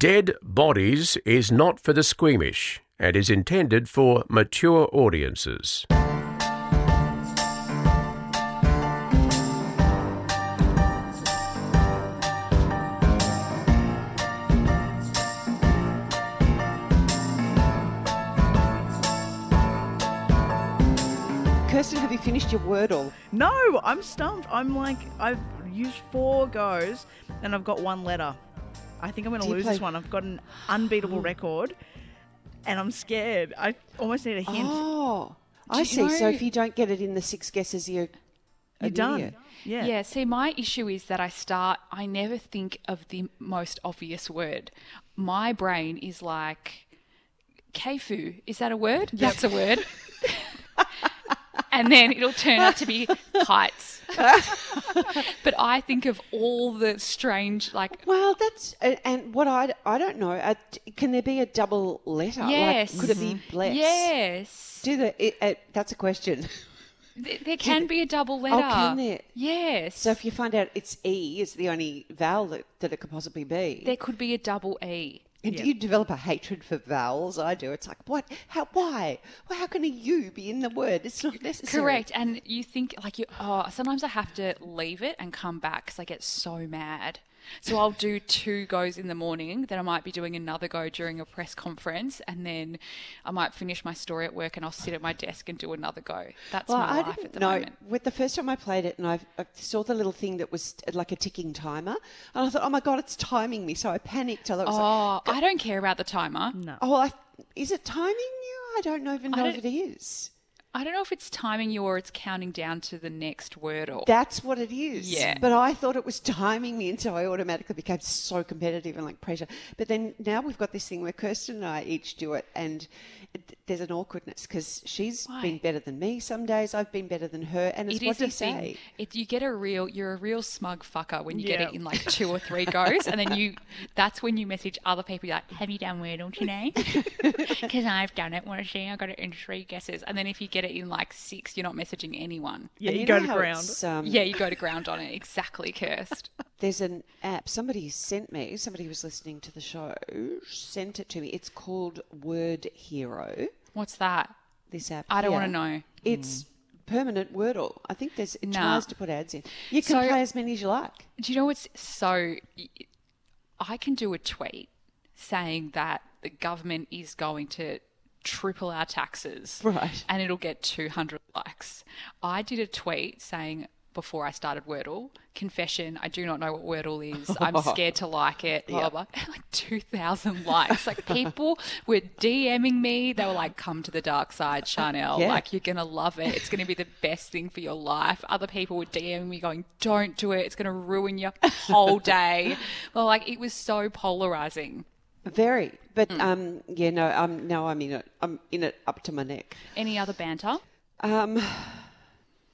Dead Bodies is not for the squeamish and is intended for mature audiences. Kirsten, have you finished your Wordle? No, I'm stumped. I'm like, I've used four goes and I've got one letter. I think I'm going to lose play- this one. I've got an unbeatable record and I'm scared. I almost need a hint. Oh, I you see. So if you don't get it in the six guesses, you're, You're done. idiot. Yeah. Yeah, see, my issue is that I start, I never think of the most obvious word. My brain is like, Kefu, is that a word? That's a word. and then it'll turn out to be heights. but I think of all the strange, like, Well, that's and what I I don't know. Uh, can there be a double letter? Like, yes. could it be bless? Yes. Do the it, uh, that's a question. Th- There can be a double letter. Oh, can there? Yes. So if you find out it's E is the only vowel that, that it could possibly be, there could be a double E. and do you develop a hatred for vowels? I do. It's like what? How? Why? Well, how can a U be in the word? It's not necessary. Correct. And you think, like, you, oh, sometimes I have to leave it and come back because I get so mad. So I'll do two goes in the morning, then I might be doing another go during a press conference, and then I might finish my story at work and I'll sit at my desk and do another go. That's Well, my I life didn't at the know. moment. With the first time I played it, and I, I saw the little thing that was like a ticking timer, and I thought, oh my god, it's timing me. So I panicked. I was like, Oh, I don't care about the timer. No. oh, I, is it timing you? I don't even know I if it don't- is. I don't know if it's timing you or it's counting down to the next wordle. That's what it is. Yeah. But I thought it was timing me, and so I automatically became so competitive and like pressure. But then now we've got this thing where Kirsten and I each do it, and it, there's an awkwardness because she's Why? been better than me some days. I've been better than her, and it's It what is do a you say? It, you get a real, you're a real smug fucker when you get it in like two or three goes, and then you, that's when you message other people you're like, "Have you done Wordle today?" Because I've done it. Want to see? I got it in three guesses, and then if you get it in like six, you're not messaging anyone. Yeah, And you, go to ground. um, Yeah, you go to ground on it. Exactly, cursed. There's an app somebody sent me. Somebody who was listening to the show sent it to me. It's called Word Hero. What's that? This app. I don't want to know. It's permanent Wordle. I think there's it Nah. tries to put ads in. You can So- play as many as you like. Do you know what's so? I can do a tweet saying that the government is going to triple our taxes, Right. And it'll get 200 likes. I did a tweet saying before I started Wordle, confession, I do not know what Wordle is. I'm scared to like it. Blah blah blah. Like 2,000 likes. Like people were DMing me. They were like, "Come to the dark side, Chanel. Yeah. Like you're gonna love it. It's gonna be the best thing for your life." Other people were DMing me going, "Don't do it. It's gonna ruin your whole day." well, like it was so polarizing. Very. But Hmm. um, yeah, no, I'm now I'm in it. I'm in it up to my neck. Any other banter? Um,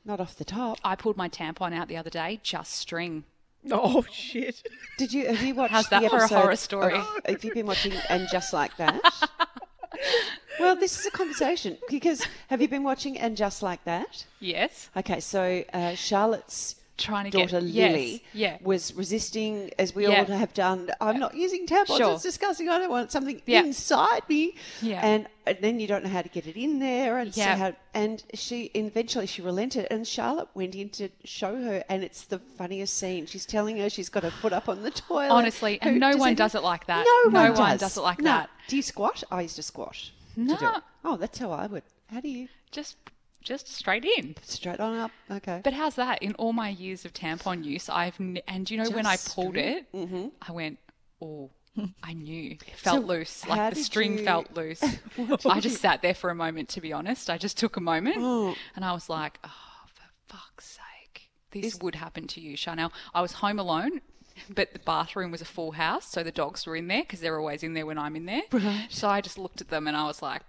not off the top. I pulled my tampon out the other day, just string. Oh shit! Did you have you watched? How's that the for a episode horror story? of- have you been watching and just like that? well, this is a conversation because have you been watching and just like that? Yes. Okay, so uh, Charlotte's Trying to daughter get yes, Lily yeah. was resisting, as we Yeah. all have done. I'm not using tablets. Sure. It's disgusting. I don't want something inside me. Yeah. And, and then you don't know how to get it in there, and so how, and she eventually she relented, and Charlotte went in to show her, and it's the funniest scene. She's telling her she's got her foot up on the toilet. Honestly, and no one does it like that. No, No one, one does. does it like No. that. Do you squat? I used to squash. to do No. it. Oh, that's how I would. How do you? Just just straight in. Straight on up. Okay. But how's that? In all my years of tampon use, I've n- and you know when I pulled it, mm-hmm. I went, oh, I knew it felt So loose, like the string you- felt loose. I just sat there for a moment, to be honest. I just took a moment, Oh. and I was like, oh, for fuck's sake, this would happen to you, Chanel. I was home alone. But the bathroom was a full house, so the dogs were in there because they're always in there when I'm in there. Right. So I just looked at them and I was like,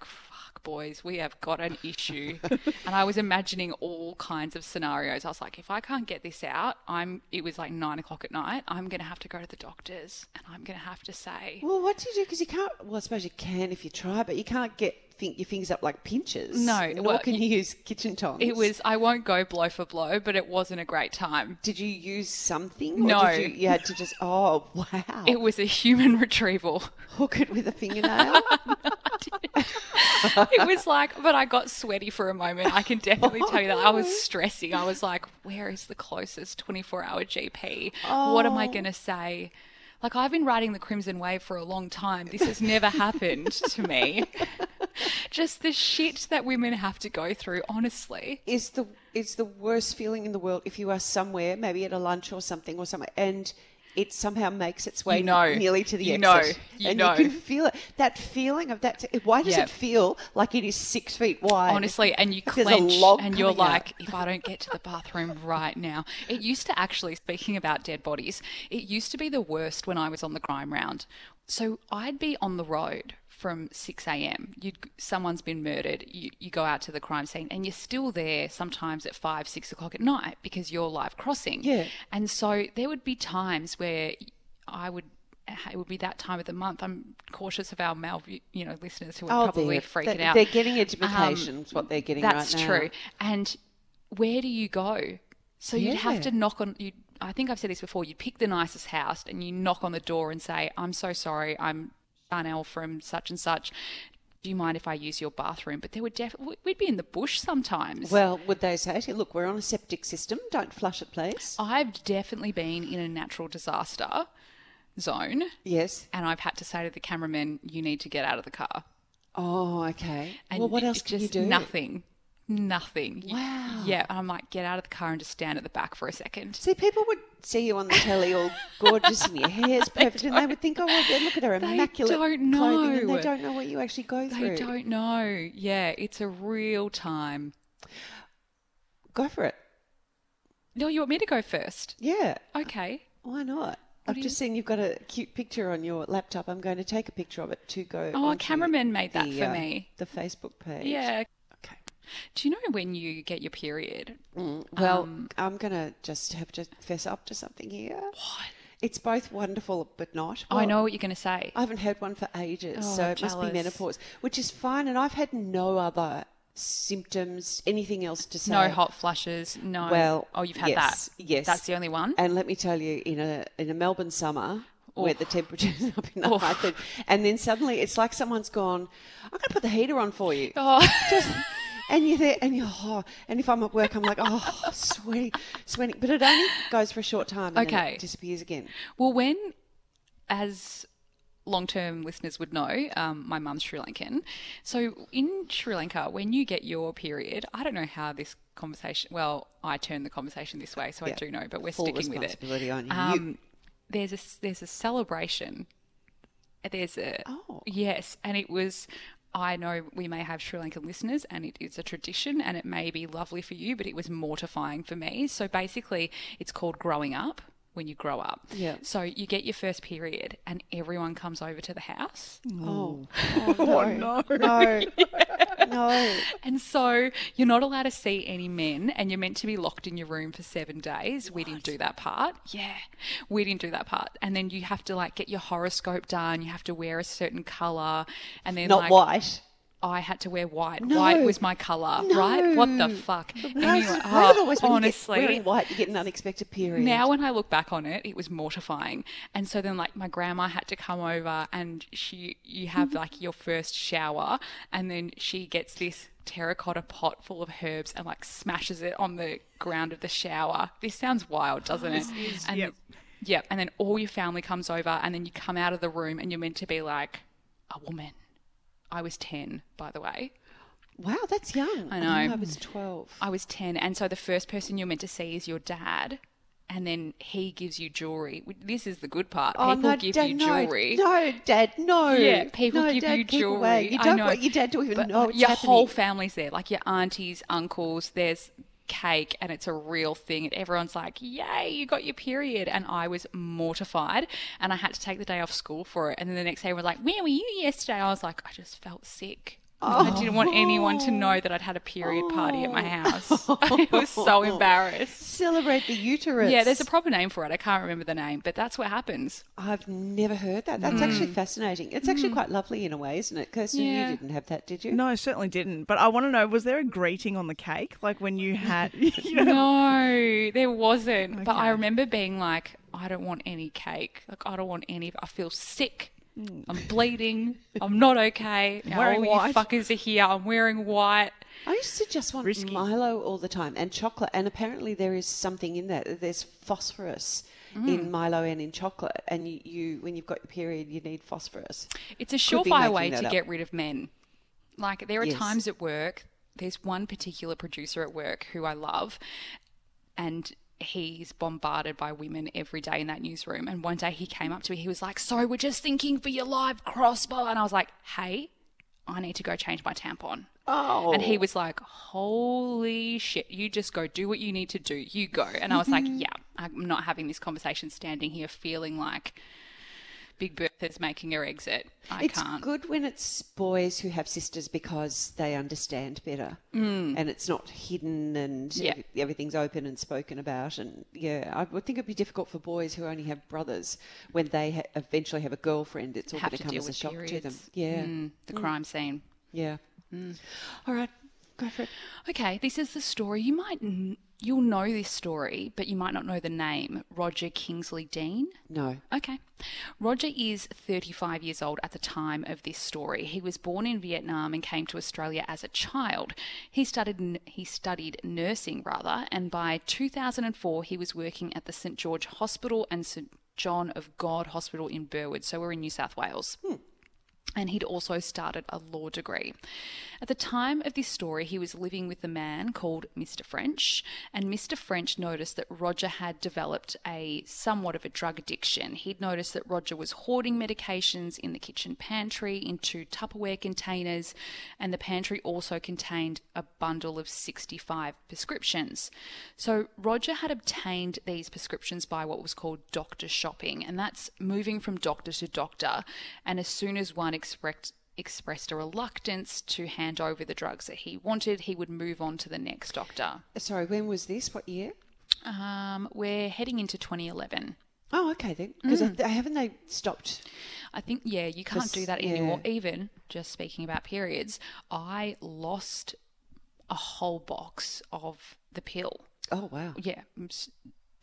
boys, we have got an issue. and I was imagining all kinds of scenarios. I was like, if I can't get this out, I'm, it was like nine o'clock at night, I'm going to have to go to the doctors and I'm going to have to say, Well, what do you do? Because you can't. Well, I suppose you can if you try, but you can't get fin- your fingers up like pinches. No, nor well, can you use kitchen tongs. It was, I won't go blow for blow, but it wasn't a great time. Did you use something? or No. Did you, you had to just. Oh wow! It was a human retrieval. hook it with a fingernail. it was like, but I got sweaty for a moment. I can definitely tell you that. I was oh. stressing. I was like, where is the closest 24 hour GP? What am I oh. going to say? Like, I've been riding the Crimson Wave for a long time. This has never happened to me. Just the shit that women have to go through, honestly. is the is the worst feeling in the world if you are somewhere, maybe at a lunch or something or somewhere, and it somehow makes its way You know. nearly to the You exit, know. You and know. you can feel it. That feeling of that. Why does Yeah. it feel like it is six feet wide? Honestly, and you Like there's a clench and you're out. like, if I don't get to the bathroom right now. It used to actually, speaking about dead bodies, it used to be the worst when I was on the crime round. So I'd be on the road from 6 a.m. You'd, someone's been murdered. You, you go out to the crime scene and you're still there sometimes at 5, 6 o'clock at night because you're live crossing. Yeah. And so there would be times where I would. It would be that time of the month. I'm cautious of our male, you know, listeners who are Oh, probably freaking out. They're getting Um, education. what they're getting That's right now. true. And where do you go? So you'd have to knock on. You, I think I've said this before. You'd pick the nicest house and you knock on the door and say, "I'm so sorry. I'm Chanel from such and such. Do you mind if I use your bathroom?" But there would definitely we'd be in the bush sometimes. Well, would they say to you, look, we're on a septic system. Don't flush it, please. I've definitely been in a natural disaster zone, Yes. and I've had to say to the cameraman, "You need to get out of the car." Oh, okay. And well, what else can you do? Nothing. Nothing. Wow. Yeah, I'm like, get out of the car and just stand at the back for a second. See, people would see you on the telly all gorgeous and your hair's perfect, and they would think, oh, well, yeah, look at her They immaculate don't clothing, and know. they don't know what you actually go They through. They don't know. Yeah, it's a real time. Go for it. No, you want me to go first? Yeah, Okay. why not? I've do you- just seen you've got a cute picture on your laptop. I'm going to take a picture of it to go. Oh, a cameraman made that the, for uh, me. The Facebook page. Yeah. Do you know when you get your period? Well, Um, I'm going to just have to fess up to something here. What? It's both wonderful but not. I know what you're going to say. I haven't had one for ages, Oh, so it must be menopause, which is fine. And I've had no other symptoms, anything else to say. No hot flushes. No. Well, oh, you've had yes, that. yes. That's the only one. And let me tell you, in a in a Melbourne summer where the temperature's up in the Oof. high 30s, and then suddenly it's like someone's gone, I'm going to put the heater on for you. Oh. Just, and you're there, and you're, oh, and if I'm at work, I'm like, oh, sweating, sweating. But it only goes for a short time and then Okay. it disappears again. Well, when, as long-term listeners would know, um, my mum's Sri Lankan. So in Sri Lanka, when you get your period, I don't know how this conversation. Well, I turned the conversation this way, so I do know, but we're Full sticking with it. responsibility on you. Um, there's a there's a celebration. There's a Oh. yes, and it was. I know we may have Sri Lankan listeners, and it is a tradition, and it may be lovely for you, but it was mortifying for me. So basically, it's called growing up. When you grow up, Yeah. So you get your first period, and everyone comes over to the house, Oh, oh, oh no, no, no. and so you're not allowed to see any men, and you're meant to be locked in your room for seven days. We didn't do that part. Yeah, we didn't do that part. And then you have to like get your horoscope done. You have to wear a certain color, and then Not like white. I had to wear white. No. White was my color, right? What the fuck? No, Anyway, I oh, always honestly, you get white, you get an unexpected period. now when I look back on it, it was mortifying. And so then like my grandma had to come over and she you have mm-hmm. like your first shower and then she gets this terracotta pot full of herbs and like smashes it on the ground of the shower. This sounds wild, doesn't it? and yep. Yep. And then all your family comes over and then you come out of the room and you're meant to be like a woman. I was 10, by the way. wow, that's young. I know. I was twelve. I was 10. And so the first person you're meant to see is your dad. And then he gives you jewelry. This is the good part. Oh, People no, give Dad, you jewelry. No, Dad, no. Yeah, people no, give Dad, you jewelry. Away. You don't know. want your dad to even know your happening. whole family's there, like your aunties, uncles. There's cake, and it's a real thing. And everyone's like, "Yay, you got your period!" And I was mortified, and I had to take the day off school for it. And then the next day, everyone was like, "Where were you yesterday?" I was like, "I just felt sick." I didn't want anyone to know that I'd had a period party at my house. I was so embarrassed. Celebrate the uterus. Yeah, there's a proper name for it. I can't remember the name, but that's what happens. I've never heard that. That's mm. actually fascinating. It's actually mm. quite lovely in a way, isn't it? Kirsten, Yeah. you didn't have that, did you? No, I certainly didn't. But I want to know: was there a greeting on the cake, like when you had? You know, No, there wasn't. But I remember being like, I don't want any cake. Like, I don't want any. I feel sick. Mm. I'm bleeding. I'm not okay. Now Wearing all white. you fuckers are here. I'm wearing white. I used to just want Risky. Milo all the time and chocolate. And apparently there is something in that. There's phosphorus mm. in Milo and in chocolate. And you, you, when you've got your period, you need phosphorus. It's a Could be surefire making way that to up. get rid of men. Like there are Yes. times at work. There's one particular producer at work who I love, and he's bombarded by women every day in that newsroom. And one day he came up to me. He was like, "So we're just thinking for your live crossbar," and I was like, "Hey." I need to go change my tampon. Oh. And he was like, Holy shit, you just go do what you need to do. You go. And I was like, mm-hmm. Yeah, I'm not having this conversation standing here feeling like Big Bertha's making her exit. I it's can't. It's good when it's boys who have sisters because they understand better, mm. and it's not hidden and Yeah. everything's open and spoken about. And yeah, I would think it'd be difficult for boys who only have brothers when they ha- eventually have a girlfriend. It's all Have going to come as a shock to them. Yeah, Mm, the crime scene. yeah. All right, go for it. Okay, this is the story. You might n- you'll know this story, but you might not know the name. Roger Kingsley Dean. No. Okay. Roger is 35 years old at the time of this story. He was born in Vietnam and came to Australia as a child. He studied he studied nursing rather, and by 2004 he was working at the St George Hospital and St John of God Hospital in Burwood. So we're in New South Wales hmm. And he'd also started a law degree. At the time of this story, he was living with a man called Mr. French, and Mr. French noticed that Roger had developed a somewhat of a drug addiction. He'd noticed that Roger was hoarding medications in the kitchen pantry into Tupperware containers, and the pantry also contained a bundle of 65 prescriptions. So Roger had obtained these prescriptions by what was called doctor shopping, and that's moving from doctor to doctor. And as soon as one expressed expressed a reluctance to hand over the drugs that he wanted, he would move on to the next doctor. Sorry, when was this? What year? Um, we're heading into 2011. Oh, okay then. Because haven't they stopped? I think, yeah, you can't do that yeah. anymore. Even just speaking about periods, I lost a whole box of the pill. Oh wow. yeah,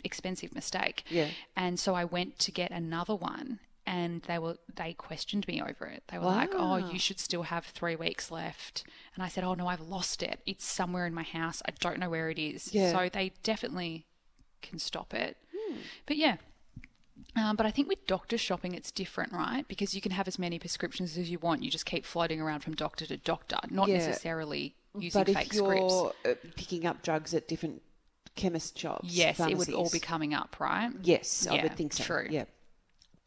expensive mistake. Yeah. And so I went to get another one and they were they questioned me over it. They were like, "Oh, you should still have 3 weeks left." And I said, "Oh no, I've lost it. It's somewhere in my house. I don't know where it is." Yeah. So they definitely can stop it. But yeah. Um, but I think with doctor shopping, it's different, right? Because you can have as many prescriptions as you want. You just keep floating around from doctor to doctor, not Yeah. necessarily using But fake if you're scripts. uh, picking up drugs at different chemist shops, Yes, it would all be coming up, right? Yes, I would think so. true. Yeah.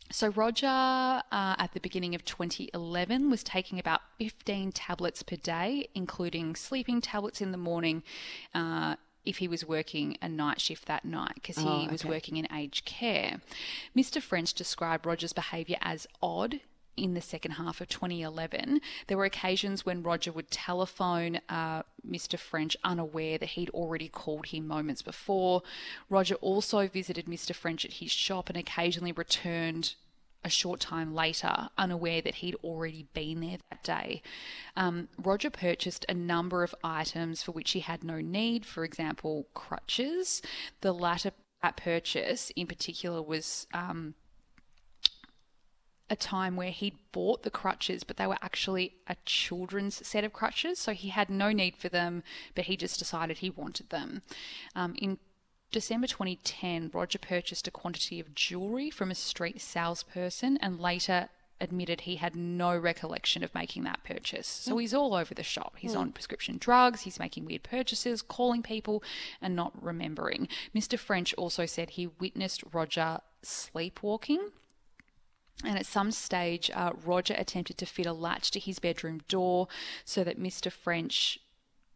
So Roger, uh, at the beginning of 2011, was taking about 15 tablets per day, including sleeping tablets in the morning. Uh, if he was working a night shift that night, because he Oh, was working in aged care. Mr. French described Roger's behaviour as odd in the second half of 2011. There were occasions when Roger would telephone uh, Mr. French unaware that he'd already called him moments before. Roger also visited Mr. French at his shop and occasionally returned a short time later, unaware that he'd already been there that day. Um, Roger purchased a number of items for which he had no need, for example, crutches. The latter at purchase, in particular, was um, a time where he'd bought the crutches, but they were actually a children's set of crutches, so he had no need for them, but he just decided he wanted them. Um, in December 2010, Roger purchased a quantity of jewellery from a street salesperson and later admitted he had no recollection of making that purchase. So he's all over the shop. He's on prescription drugs, he's making weird purchases, calling people, and not remembering. Mr. French also said he witnessed Roger sleepwalking. And at some stage, uh, Roger attempted to fit a latch to his bedroom door so that Mr. French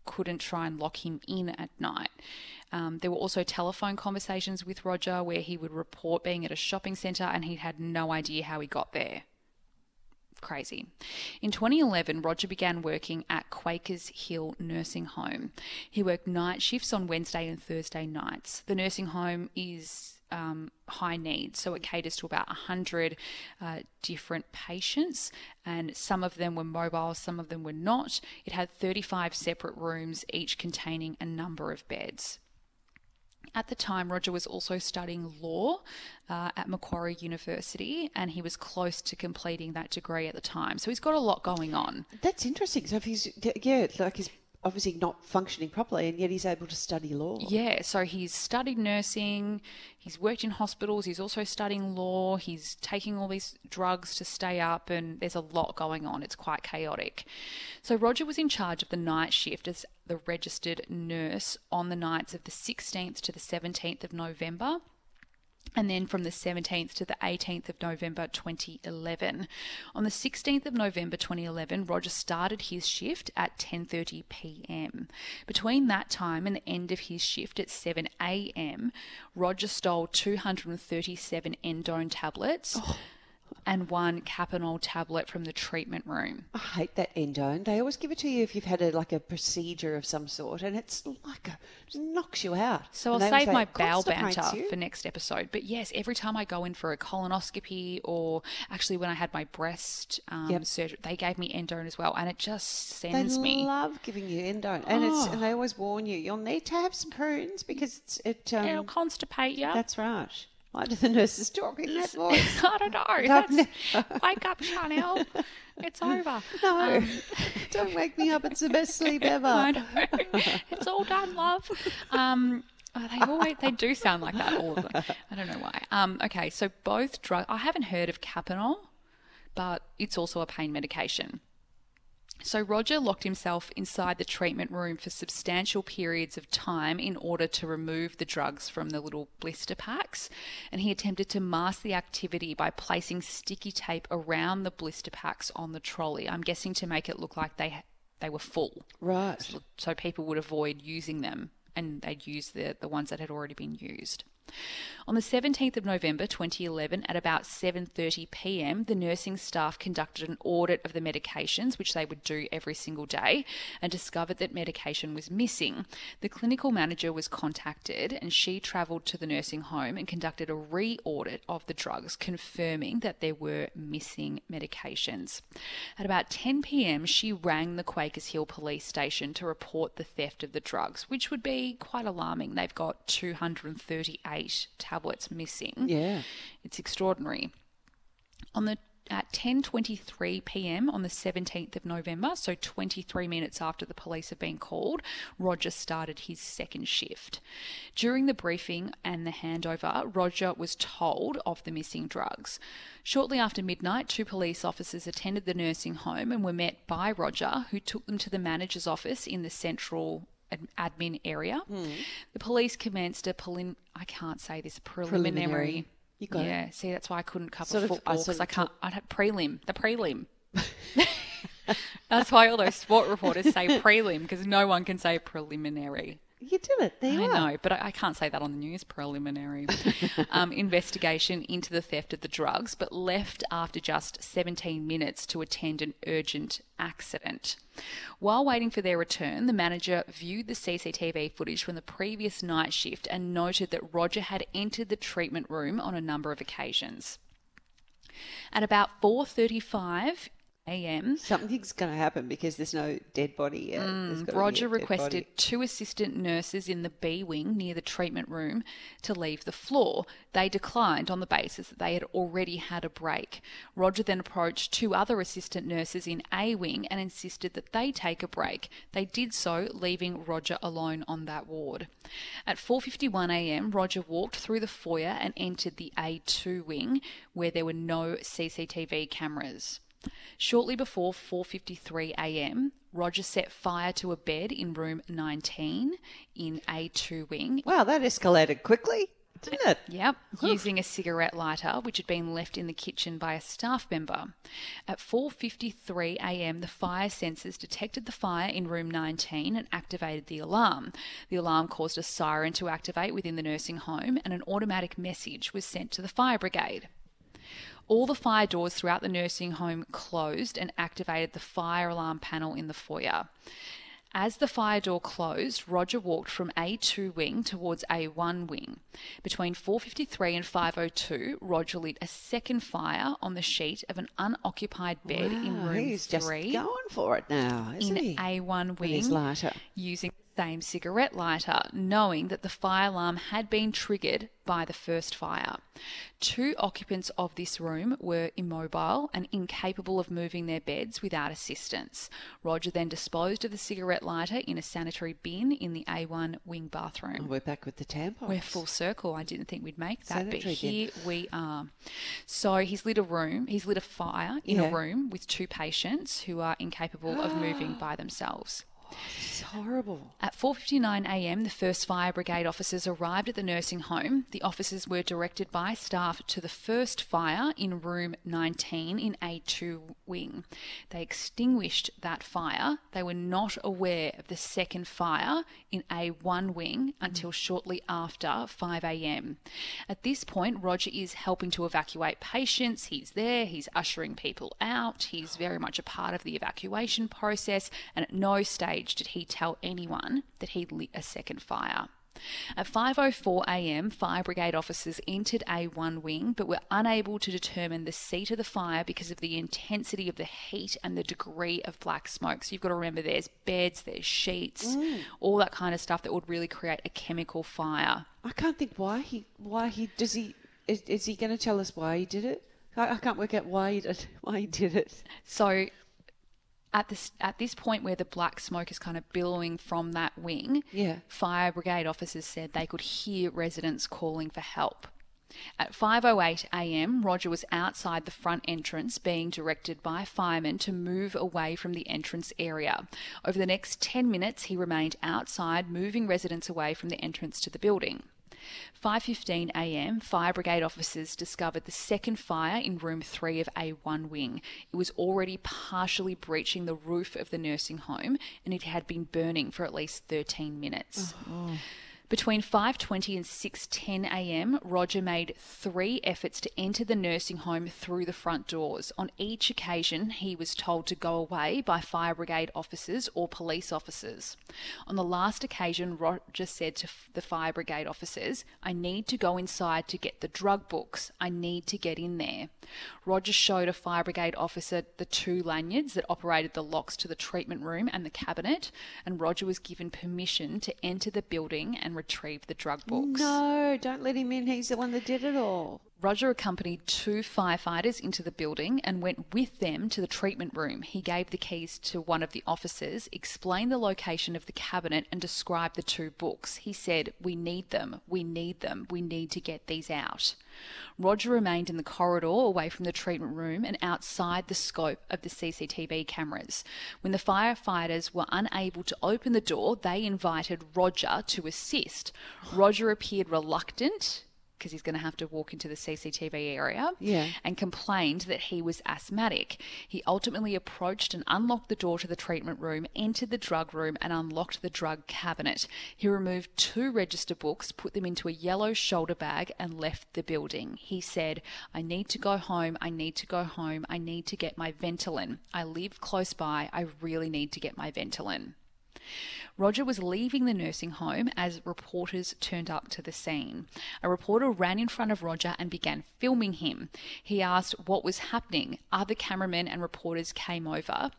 couldn't try and lock him in at night. Um, there were also telephone conversations with Roger where he would report being at a shopping centre and he had no idea how he got there. crazy. In 2011, Roger began working at Quakers Hill Nursing Home. He worked night shifts on Wednesday and Thursday nights. The nursing home is um, high needs, so it caters to about 100 uh, different patients, and some of them were mobile, some of them were not. It had 35 separate rooms, each containing a number of beds. At the time, Roger was also studying law uh, at Macquarie University, and he was close to completing that degree at the time. So he's got a lot going on. That's interesting. So if he's yeah, like he's obviously not functioning properly, and yet he's able to study law. Yeah, so he's studied nursing, he's worked in hospitals, he's also studying law, he's taking all these drugs to stay up, and there's a lot going on. It's quite chaotic. So Roger was in charge of the night shift as the registered nurse on the nights of the 16th to the 17th of November and then from the 17th to the 18th of November 2011. On the 16th of November 2011, Roger started his shift at 10:30 p.m. Between that time and the end of his shift at 7 a.m., Roger stole 237 endone tablets. Oh and one Kapanol tablet from the treatment room. I hate that endone. They always give it to you if you've had a, like a procedure of some sort, and it's like a, it knocks you out. So And I'll save my bowel banter you. for next episode. But yes, every time I go in for a colonoscopy or actually when I had my breast um, Yep. surgery, they gave me endone as well, and it just They sends me. They love giving you endone, and it's Oh. and they always warn you you'll need to have some prunes because it's it. Um, It'll constipate you. that's right. Why do the nurses talk in that voice? I don't know. That's, wake up, Chanel. It's over. No, don't wake me up. It's the best sleep ever. I know. It's all done, love. Um, oh, they always they do sound like that all of them. I don't know why. Um, okay, so both drug. I haven't heard of Kapanol, but it's also a pain medication. So Roger locked himself inside the treatment room for substantial periods of time in order to remove the drugs from the little blister packs, and he attempted to mask the activity by placing sticky tape around the blister packs on the trolley. I'm guessing to make it look like they they were full Right. so people would avoid using them and they'd use the, the ones that had already been used. On the 17th of November 2011 at about 7:30 p.m. the nursing staff conducted an audit of the medications which they would do every single day and discovered that medication was missing. The clinical manager was contacted and she traveled to the nursing home and conducted a re-audit of the drugs confirming that there were missing medications. At about 10 p.m. she rang the Quakers Hill police station to report the theft of the drugs which would be quite alarming. They've got 238 tablets missing. Yeah. It's extraordinary. On the at 10:23 p.m. on the 17th of November, so 23 minutes after the police have been called, Roger started his second shift. During the briefing and the handover, Roger was told of the missing drugs. Shortly after midnight, two police officers attended the nursing home and were met by Roger, who took them to the manager's office in the central admin area. Hmm. The police commenced a I can't say this preliminary. Preliminary. You got it. yeah, see, that's why I couldn't cover Sort football because I can't. I'd have prelim, the prelim. that's why all those sport reporters say prelim because no one can say preliminary. You did it. There you I are. know, but I, I can't say that on the news. Preliminary um, investigation into the theft of the drugs, but left after just 17 minutes to attend an urgent accident. While waiting for their return, the manager viewed the CCTV footage from the previous night shift and noted that Roger had entered the treatment room on a number of occasions. At about 4:35 a.m., Something's going to happen because there's no dead body yet. There's gotta be a Mm, Roger requested two assistant nurses in the B wing near the treatment room to leave the floor. They declined on the basis that they had already had a break. Roger then approached two other assistant nurses in A wing and insisted that they take a break. They did so, leaving Roger alone on that ward. At 4:51 a.m., Roger walked through the foyer and entered the A2 wing where there were no CCTV cameras. Shortly before 4:53 a.m., Roger set fire to a bed in room 19 in A2 wing. Wow, that escalated quickly, didn't it? Yep, using a cigarette lighter which had been left in the kitchen by a staff member. At 4:53 a.m., the fire sensors detected the fire in room 19 and activated the alarm. The alarm caused a siren to activate within the nursing home and an automatic message was sent to the fire brigade. All the fire doors throughout the nursing home closed and activated the fire alarm panel in the foyer. As the fire door closed, Roger walked from A2 wing towards A1 wing. Between 4:53 and 5:02, Roger lit a second fire on the sheet of an unoccupied bed in Wow, room he's just 3 going for it now, isn't in he? A1 With his wing lighter. using same cigarette lighter, knowing that the fire alarm had been triggered by the first fire. Two occupants of this room were immobile and incapable of moving their beds without assistance. Roger then disposed of the cigarette lighter in a sanitary bin in the A1 wing bathroom. We're back with the tampons. We're full circle. I didn't think we'd make that, but Sanitary bin. here we are. So he's lit a room, he's lit a fire in Yeah. a room with two patients who are incapable of moving by themselves. It's horrible. At 4:59 a.m., the first fire brigade officers arrived at the nursing home. The officers were directed by staff to the first fire in room 19 in A2 wing. They extinguished that fire. They were not aware of the second fire in A1 wing until shortly after 5 a.m. At this point, Roger is helping to evacuate patients. He's there, he's ushering people out, he's very much a part of the evacuation process, and at no stage did he tell anyone that he'd lit a second fire. At 5:04 a.m., fire brigade officers entered A1 wing but were unable to determine the seat of the fire because of the intensity of the heat and the degree of black smoke. So you've got to remember there's beds, there's sheets, mm. all that kind of stuff that would really create a chemical fire. I can't think why he. Why he does he? Is, is he going to tell us why he did it? I, I can't work out why he did, why he did it. So at this at this point where the black smoke is kind of billowing from that wing, Yeah. fire brigade officers said they could hear residents calling for help. At 5:08 a.m., Roger was outside the front entrance being directed by firemen to move away from the entrance area. Over the next 10 minutes, he remained outside moving residents away from the entrance to the building. 5:15 a.m. fire brigade officers discovered the second fire in room 3 of A1 wing. It was already partially breaching the roof of the nursing home and it had been burning for at least 13 minutes. Oh, oh. Between 5:20 and 6:10 a.m., Roger made 3 efforts to enter the nursing home through the front doors. On each occasion, he was told to go away by fire brigade officers or police officers. On the last occasion, Roger said to the fire brigade officers, "I need to go inside to get the drug books. I need to get in there." Roger showed a fire brigade officer the two lanyards that operated the locks to the treatment room and the cabinet, and Roger was given permission to enter the building and retrieve the drug books. No, don't let him in. He's the one that did it all. Roger accompanied two firefighters into the building and went with them to the treatment room. He gave the keys to one of the officers, explained the location of the cabinet, and described the two books. He said, We need them, we need them, we need to get these out. Roger remained in the corridor away from the treatment room and outside the scope of the CCTV cameras. When the firefighters were unable to open the door, they invited Roger to assist. Roger appeared reluctant because he's going to have to walk into the CCTV area Yeah. and complained that he was asthmatic. He ultimately approached and unlocked the door to the treatment room, entered the drug room, and unlocked the drug cabinet. He removed two register books, put them into a yellow shoulder bag, and left the building. He said, I need to go home. I need to go home. I need to get my Ventolin. I live close by. I really need to get my Ventolin. Roger was leaving the nursing home as reporters turned up to the scene. A reporter ran in front of Roger and began filming him. He asked what was happening. Other cameramen and reporters came over,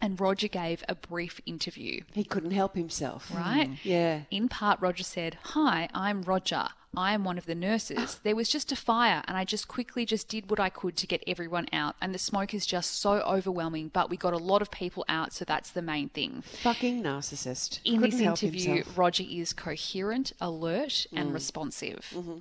and Roger gave a brief interview. He couldn't help himself. Right? Mm. Yeah. In part, Roger said, Hi, I'm Roger. I am one of the nurses. Ah. There was just a fire, and I just quickly just did what I could to get everyone out. And the smoke is just so overwhelming, but we got a lot of people out, so that's the main thing. Fucking narcissist. In couldn't this interview, himself. Roger is coherent, alert, and mm. responsive. Mm-hmm.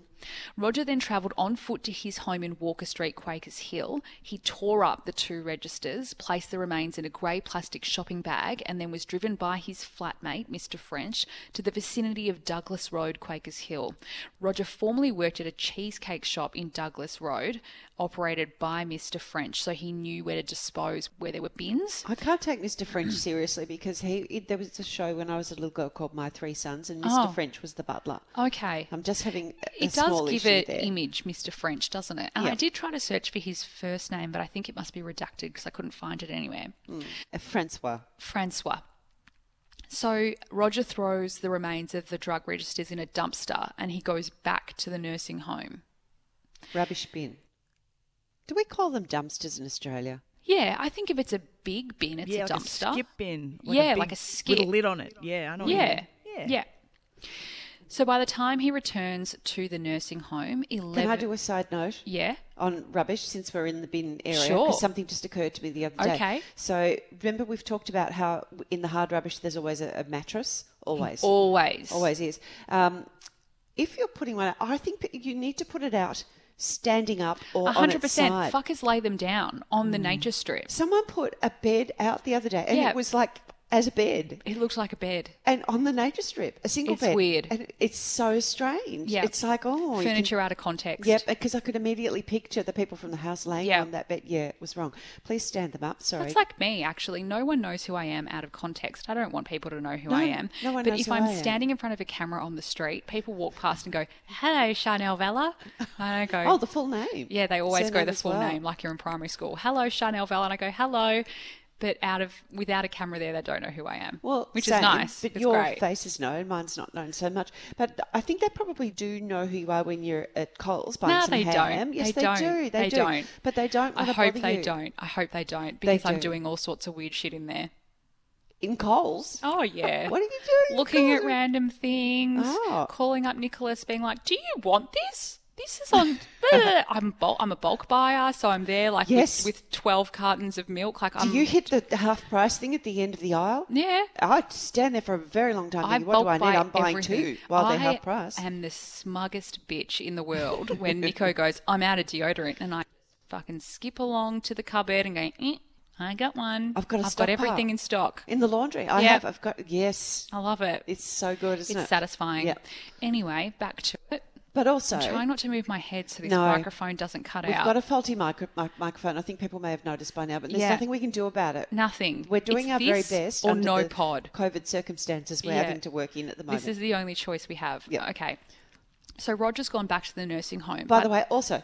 Roger then travelled on foot to his home in Walker Street, Quakers Hill. He tore up the two registers, placed the remains in a grey plastic shopping bag, and then was driven by his flatmate, Mr. French, to the vicinity of Douglas Road, Quakers Hill. Roger formerly worked at a cheesecake shop in Douglas Road, operated by Mr. French, so he knew where to dispose where there were bins. I can't take Mr. French seriously because he it, there was a show when I was a little girl called My Three Sons, and Mr. Oh. French was the butler. Okay. I'm just having a, It does give there. image, Mr. French, doesn't it? And Yeah. I did try to search for his first name, but I think it must be redacted because I couldn't find it anywhere. Uh, Francois. Francois. So Roger throws the remains of the drug registers in a dumpster and he goes back to the nursing home. Rubbish bin. Do we call them dumpsters in Australia? Yeah, I think if it's a big bin, it's yeah, a like dumpster. a skip bin. Yeah, big like a skip. With a lid on it. Yeah, I know. what you Yeah. mean. Yeah. Yeah. So by the time he returns to the nursing home, 11 Can I do a side note Yeah. on rubbish since we're in the bin area? Sure. Because something just occurred to me the other day. Okay. So remember we've talked about how in the hard rubbish there's always a, a mattress? Always. Always. Always is. Um, if you're putting one out, I think you need to put it out standing up or A on hundred its side. Fuckers lay them down on the nature strip. Someone put a bed out the other day, and Yeah. it was like as a bed, It looks like a bed. and on the nature strip, a single It's bed. It's weird. and it's so strange. Yeah. it's like oh, you can- Furniture out of context. Yep, because I could immediately picture the people from the house laying Yeah. on that bed. Yeah, it was wrong. Please stand them up. Sorry. That's like me, actually. No one knows who I am out of context. I don't want people to know who I am. no one but knows if who I'm I am. standing in front of a camera on the street, people walk past and go, "Hello, Chanel Vella," and I go, oh, the full name. Yeah, they always go the full well. name, like you're in primary school. Hello, Chanel Vella, and I go, "Hello." But out of without a camera there, they don't know who I am. Well, which same, is nice. But it's your great. face is known, mine's not known so much. But I think they probably do know who you are when you're at Coles buying no, some they ham. don't. Yes, they, they, don't. do. They, They do. don't. But they don't I hope they you. don't. I hope they don't They because I'm doing all sorts of weird shit in there. In Coles? Oh yeah. What are you doing? in Looking at random things, Oh. calling up Nicholas, being like, "Do you want this? This is on." I'm bulk, I'm a bulk buyer, so I'm there like Yes. with, with twelve cartons of milk. Like Do I'm. you hit the half price thing at the end of the aisle? yeah. I stand there for a very long time I thinking, what do I need? I'm buying everything. two while they're half price. I am the smuggest bitch in the world when Nico goes, I'm out of deodorant, and I fucking skip along to the cupboard and go, eh, I got one. I've got a I've got everything up. in stock. In the laundry. I Yeah. have. I've got, yes. I love it. It's so good, isn't It's it? satisfying. Yep. Anyway, back to it. But also, I'm trying not to move my head so this No. microphone doesn't cut out. we've got a faulty micro- mic- microphone. I think people may have noticed by now, but there's Yeah. nothing we can do about it. Nothing. We're doing It's our very best Or no the pod. COVID circumstances we're Yeah. having to work in at the moment. This is the only choice we have. Yep. Okay. So Roger's gone back to the nursing home. By the way, also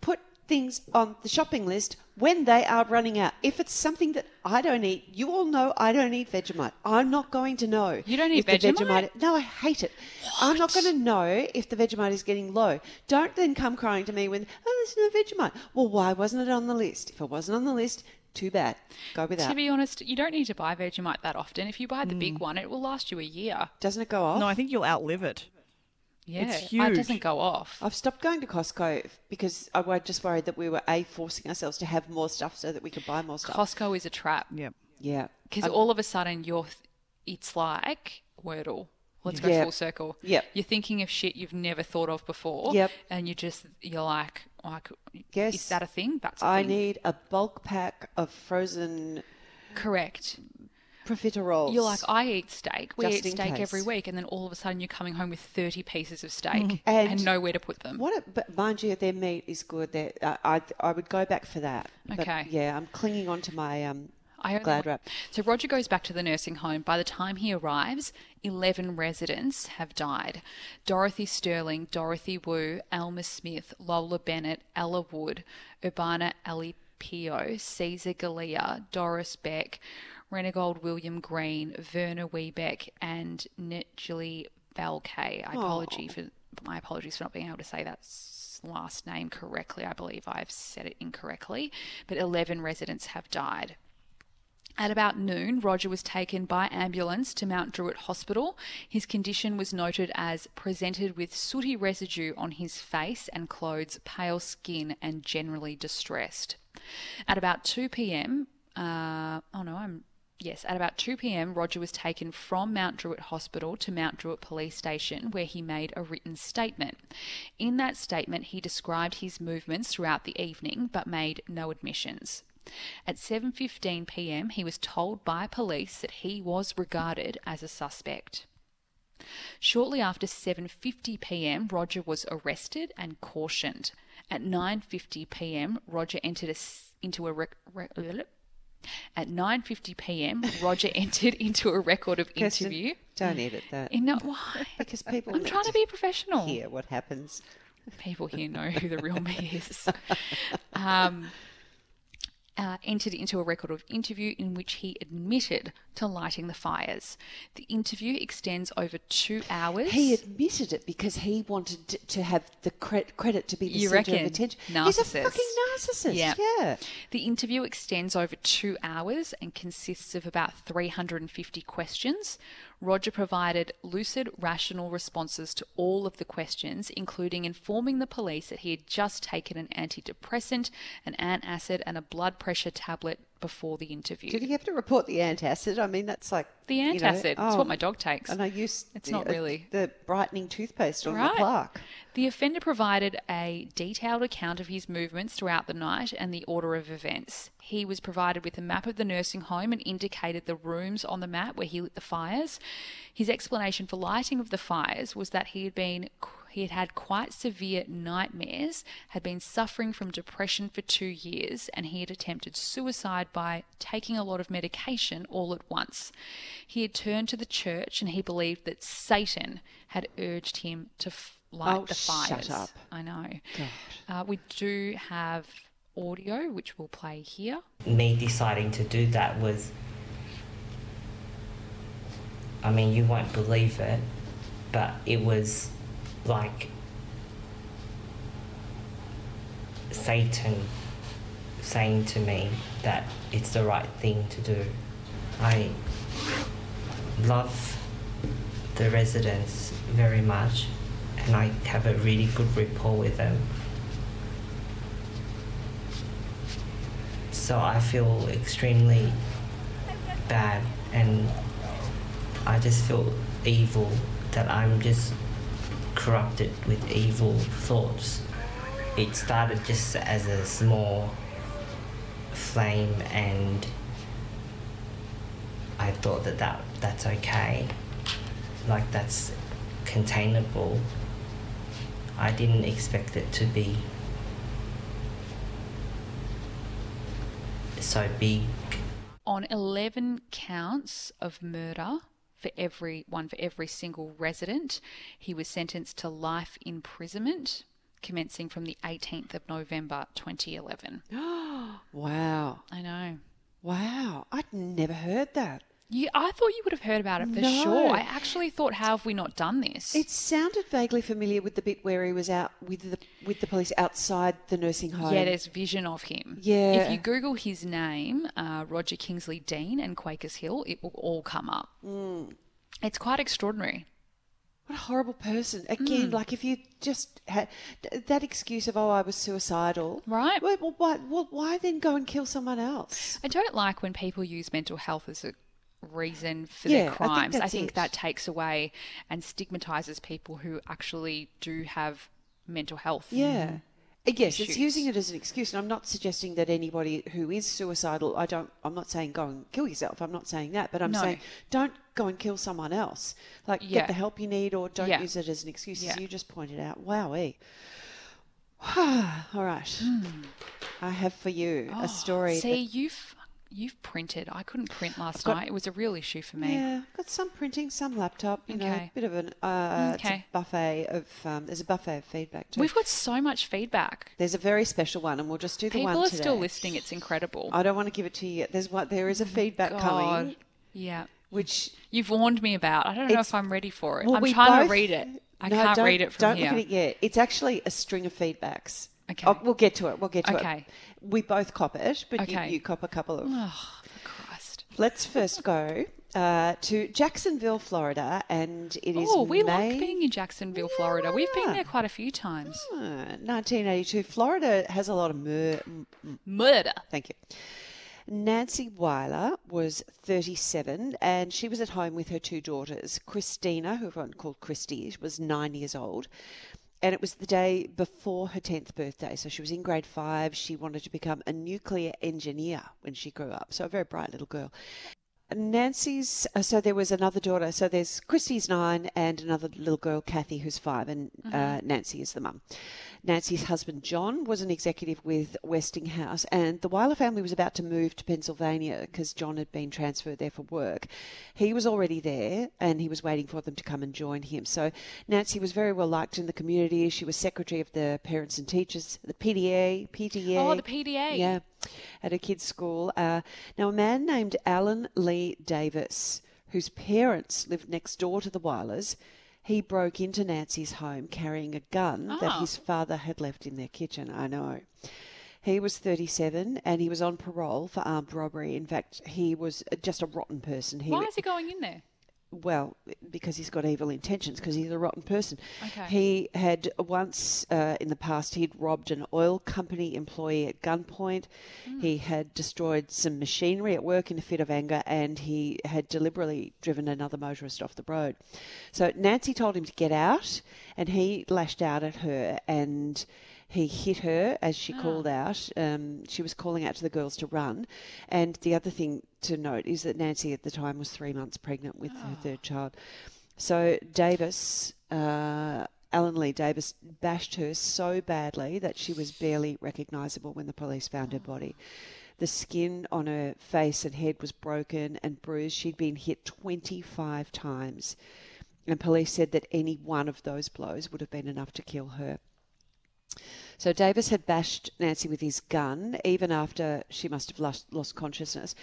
put things on the shopping list when they are running out. If it's something that I don't eat, you all know I don't eat Vegemite. I'm not going to know. You don't eat if the Vegemite? No, I hate it. I'm not going to know if the Vegemite is getting low. Don't then come crying to me when, oh, there's no Vegemite. Well, why wasn't it on the list? If it wasn't on the list, too bad. Go without. To be honest, you don't need to buy Vegemite that often. If you buy the Mm. big one, it will last you a year. Doesn't it go off? No, I think you'll outlive it. Yeah, It's It doesn't go off. I've stopped going to Costco because I was just worried that we were a forcing ourselves to have more stuff so that we could buy more stuff. Costco is a trap Yep. yeah, because all of a sudden you're, it's like Wordle. Let's go full circle. Yep. You're thinking of shit you've never thought of before. Yep. And you just you're like, like, Yes. is that a thing? That's a I thing. need a bulk pack of frozen correct. Profiteroles. You're like, I eat steak. We Just eat in steak case. every week, and then all of a sudden you're coming home with 30 pieces of steak Mm. And- and, nowhere to put them. what? A, but mind you, their meat is good. Their, uh, I I would go back for that. But Okay. yeah, I'm clinging on to my um. I only- Glad wrap. So Roger goes back to the nursing home. By the time he arrives, 11 residents have died. Dorothy Sterling, Dorothy Wu, Alma Smith, Lola Bennett, Ella Wood, Urbana Alipio, Caesar Galea, Doris Beck, Renegold William Green, Verna Weebeck, and Netjali Balkay. I apology for my apologies for not being able to say that last name correctly. I believe I've said it incorrectly, but 11 residents have died. At about noon, Roger was taken by ambulance to Mount Druitt Hospital. His condition was noted as presented with sooty residue on his face and clothes, pale skin, and generally distressed. At about 2 p.m., uh, oh no, I'm Yes, at about 2 pm, Roger was taken from Mount Druitt Hospital to Mount Druitt Police Station where he made a written statement. In that statement, he described his movements throughout the evening but made no admissions. At 7:15 p.m., he was told by police that he was regarded as a suspect. Shortly after 7:50 p.m., Roger was arrested and cautioned. At 9:50 p.m., Roger entered a into a rec- re- at 9:50 p.m., Roger entered into a record of Kirsten, interview. Don't edit that. In no, why? because people I'm trying to be professional. hear what happens. People here know who the real me is. Um, uh, entered into a record of interview in which he admitted to lighting the fires. The interview extends over two hours. He admitted it because he wanted to- have the cre- credit to be the You centre of attention. Narcissist. He's a fucking narcissist. Yeah. Yeah. The interview extends over two hours and consists of about 350 questions. Roger provided lucid, rational responses to all of the questions, including informing the police that he had just taken an antidepressant, an antacid, and a blood pressure tablet before the interview. Did he have to report the antacid? I mean, that's like the you know, antacid. it's oh, what my dog takes. And I use It's the, not really. the brightening toothpaste on Right. the plaque. The offender provided a detailed account of his movements throughout the night and the order of events. He was provided with a map of the nursing home and indicated the rooms on the map where he lit the fires. His explanation for lighting of the fires was that he had been he had had quite severe nightmares, had been suffering from depression for 2 years and he had attempted suicide by taking a lot of medication all at once. He had turned to the church and he believed that Satan had urged him to f- light Oh, the shut up. I know. Uh, we do have audio, which we'll play here. me deciding to do that was I mean you won't believe it but it was like Satan saying to me that it's the right thing to do. I love the residents very much and I have a really good rapport with them. So I feel extremely bad and I just feel evil that I'm just corrupted with evil thoughts. It started just as a small flame and I thought that, that that's okay. Like that's containable. I didn't expect it to be so big. On 11 counts of murder for every one for every single resident, he was sentenced to life imprisonment commencing from the 18th of November 2011. Wow. I know. Wow. I'd never heard that. You, I thought you would have heard about it for No. sure. I actually thought, how have we not done this? It sounded vaguely familiar with the bit where he was out with the with the police outside the nursing home. Yeah, there's vision of him. Yeah. If you Google his name, uh, Roger Kingsley Dean and Quakers Hill, it will all come up. Mm. It's quite extraordinary. What a horrible person. Again, Hmm. like if you just had that excuse of, oh, I was suicidal. Right. Well, why, well, why then go and kill someone else? I don't like when people use mental health as a reason for Yeah, their crimes. I that's think that takes away and stigmatizes people who actually do have mental health. Yeah. Uh, Yes, it's using it as an excuse, and I'm not suggesting that anybody who is suicidal. I don't. I'm not saying go and kill yourself. I'm not saying that, but I'm No. saying don't go and kill someone else. Like Yeah. get the help you need, or don't Yeah. use it as an excuse, as you just pointed out. Wowee. All right. I have for you a story. Oh, See, you've you've printed. I couldn't print last got- night. It was a real issue for me. yeah, got some printing, some laptop. You know, Okay. a bit of an uh, Okay. buffet of. Um, there's a buffet of feedback too. We've got so much feedback. There's a very special one, and we'll just do the People one are today. still listening. It's incredible. I don't want to give it to you yet. There's what there is a feedback coming, Yeah. which You've warned me about. I don't know if I'm ready for it. well, I'm trying both- to read it. I No, can't read it from don't here. look at it yet. It's actually a string of feedbacks. Okay. Oh, we'll get to it. We'll get to it. Okay. it. We both cop it, but Okay. you, you cop a couple of. Oh, for Christ. Let's first go uh, to Jacksonville, Florida, and it is Oh, we May like being in Jacksonville, Florida. We've been there quite a few times. uh, 1982. Florida has a lot of mur- Murder. Thank you. Nancy Weiler was 37 and she was at home with her two daughters. Christina, who everyone called Christy, was nine years old. And it was the day before her 10th birthday. So she was in grade five. She wanted to become a nuclear engineer when she grew up. So a very bright little girl. Nancy's, uh, so there was another daughter. So there's Christy's nine and another little girl, Kathy, who's five, and uh, Nancy is the mum. Nancy's husband, John, was an executive with Westinghouse, and the Weiler family was about to move to Pennsylvania because John had been transferred there for work. He was already there, and he was waiting for them to come and join him. So Nancy was very well liked in the community. She was secretary of the parents and teachers, the PDA, PTA. Oh, the PDA. Yeah, at a kids' school. Uh, now, a man named Allen Lee Davis, whose parents lived next door to the Weilers, he broke into Nancy's home carrying a gun that Oh. his father had left in their kitchen. I know. He was 37 and he was on parole for armed robbery. In fact, he was just a rotten person. He Why is he going in there? Well, because he's got evil intentions, because he's a rotten person. Okay. He had once uh, in the past he'd robbed an oil company employee at gunpoint. He had destroyed some machinery at work in a fit of anger, and he had deliberately driven another motorist off the road. So Nancy told him to get out, and he lashed out at her and. He hit her as she called out. Um, she was calling out to the girls to run. And the other thing to note is that Nancy at the time was three months pregnant with her third child. So Davis, uh, Allen Lee Davis, bashed her so badly that she was barely recognisable when the police found her body. The skin on her face and head was broken and bruised. She'd been hit 25 times. And police said that any one of those blows would have been enough to kill her. So Davis had bashed Nancy with his gun even after she must have lost, lost consciousness.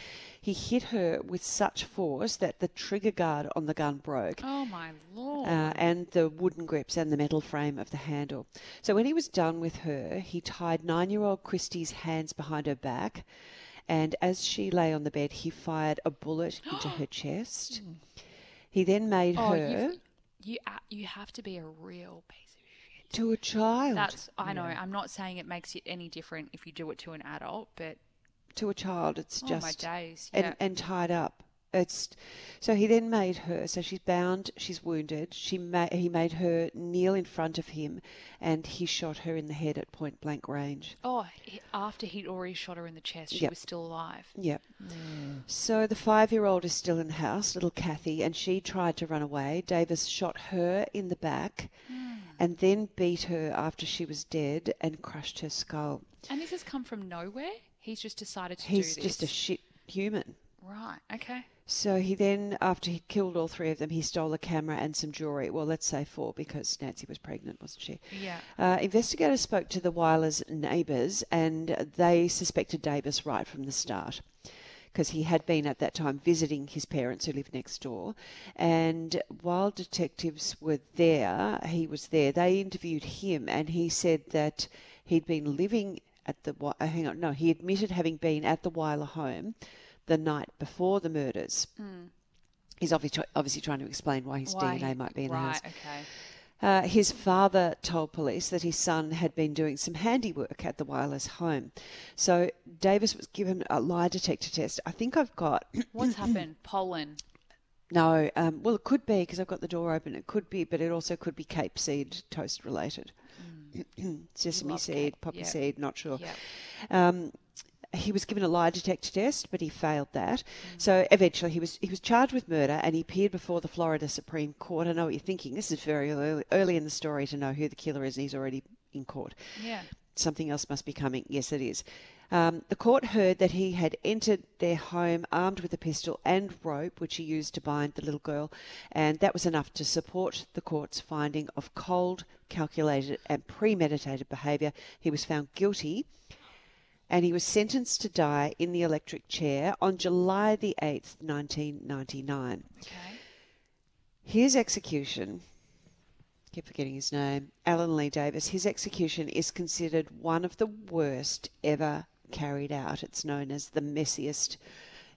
He hit her with such force that the trigger guard on the gun broke. Oh my lord. Uh, and the wooden grips and the metal frame of the handle. So when he was done with her, he tied nine year old Christie's hands behind her back, and as she lay on the bed, he fired a bullet into her chest. He then made oh, her you uh, you have to be a real piece. To a child. That's I know. I'm not saying it makes it any different if you do it to an adult, but to a child, it's oh just my days. and, Yeah. and tied up. It's so he then made her. So she's bound. She's wounded. She ma- he made her kneel in front of him, and he shot her in the head at point blank range. oh, he, after he'd already shot her in the chest, she Yep. was still alive. Yep. Mm. So the five-year-old is still in the house, little Kathy, and she tried to run away. Davis shot her in the back, mm. And then beat her after she was dead and crushed her skull. And this has come from nowhere. He's just decided to He's do this. just a shit human. right. Okay. So he then, after he'd killed all three of them, he stole a camera and some jewellery. Well, let's say four because Nancy was pregnant, wasn't she? Yeah. Uh, investigators spoke to the Weilers' neighbours and they suspected Davis right from the start because he had been at that time visiting his parents who lived next door. And while detectives were there, he was there, they interviewed him and he said that he'd been living at the, uh, hang on, no, he admitted having been at the Weiler home the night before the murders. He's obviously, obviously trying to explain why his Why DNA might be in the right, house. okay. Uh, his father told police that his son had been doing some handiwork at the Weilers home. So Davis was given a lie detector test. I think I've got. What's happened? Pollen. No, um, well, it could be because I've got the door open. It could be, but it also could be Cape seed toast related. Sesame Love seed, Cape, poppy yeah. seed, not sure. Yep. Um, he was given a lie detector test, but he failed that. So eventually, he was he was charged with murder, and he appeared before the Florida Supreme Court. I know what you're thinking. This is very early, early in the story to know who the killer is, and he's already in court. Yeah. Something else must be coming. Yes, it is. Um, the court heard that he had entered their home armed with a pistol and rope, which he used to bind the little girl, and that was enough to support the court's finding of cold, calculated, and premeditated behaviour. He was found guilty and he was sentenced to die in the electric chair on July the 8th, 1999. Okay. His execution, keep forgetting his name, Allen Lee Davis, his execution is considered one of the worst ever carried out. It's known as the messiest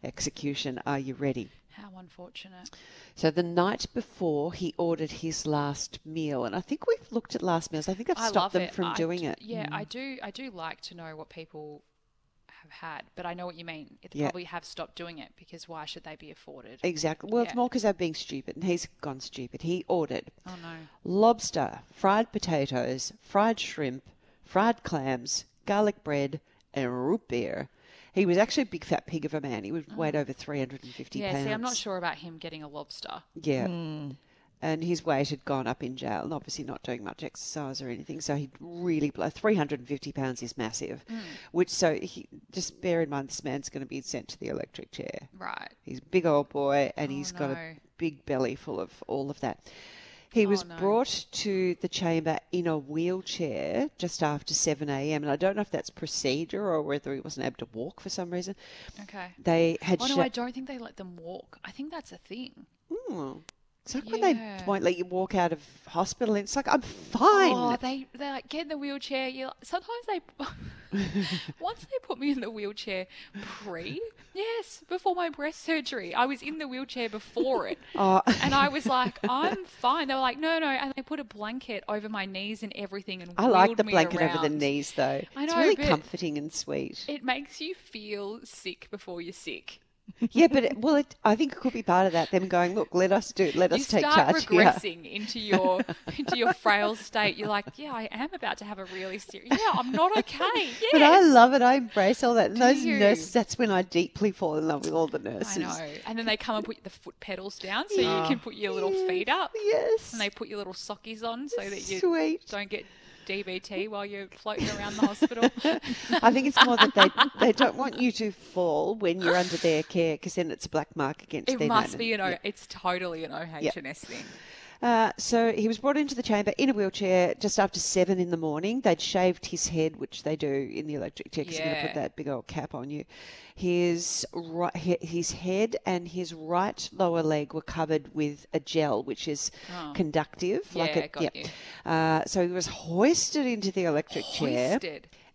execution. Are you ready? How unfortunate. So the night before, he ordered his last meal, and I think we've looked at last meals. I think I've I stopped them it. from I doing d- it. Yeah, mm. I do. I do like to know what people have had, but I know what you mean. They Yeah. probably have stopped doing it because why should they be afforded? Exactly. Well, it's more because they're being stupid, and he's gone stupid. He ordered Oh no. lobster, fried potatoes, fried shrimp, fried clams, garlic bread, and root beer. He was actually a big fat pig of a man. He would mm. weighed over 350 Oh. Yeah, pounds. see, I'm not sure about him getting a lobster. Yeah. Mm. And his weight had gone up in jail and obviously not doing much exercise or anything. So he'd really, blow 350 pounds is massive. Mm. Which, so he, just bear in mind, this man's going to be sent to the electric chair. Right. He's a big old boy and Oh, he's got a big belly full of all of that. He was Oh, no. brought to the chamber in a wheelchair just after 7 a.m. And I don't know if that's procedure or whether he wasn't able to walk for some reason. Okay. They had Oh no, sha- I don't think they let them walk. I think that's a thing. Hmm. It's like when they Yeah. won't let you walk out of hospital and it's like, I'm fine. Oh, they they like get in the wheelchair. You like, sometimes they once they put me in the wheelchair pre yes before my breast surgery. I was in the wheelchair before it, Oh. and I was like, I'm fine. They were like, no, no, and they put a blanket over my knees and everything, and I like wheeled the me blanket over the around. knees, though. I know, it's really but- comforting and sweet. It makes you feel sick before you're sick. Yeah, but it, well, it, I think it could be part of that. Them going, look, let us do, let you us take start charge here. regressing into your into your frail state. You're like, yeah, I am about to have a really serious. Yeah, I'm not okay. Yes. But I love it. I embrace all that. And Do those you? nurses, that's when I deeply fall in love with all the nurses. I know. And then they come and put the foot pedals down so you can put your little feet up. Yes. And they put your little sockies on so that you Sweet. don't get DVT while you're floating around the hospital. I think it's more that they they don't want you to fall when you're under their care because then it's a black mark against it must be an O. Yeah. It's totally an OHS thing. Uh, so he was brought into the chamber in a wheelchair just after seven in the morning. They'd shaved his head, which they do in the electric chair because going to put that big old cap on you. His right, his head and his right lower leg were covered with a gel, which is conductive. like Oh. Yeah, a, got you. Uh, so he was hoisted into the electric chair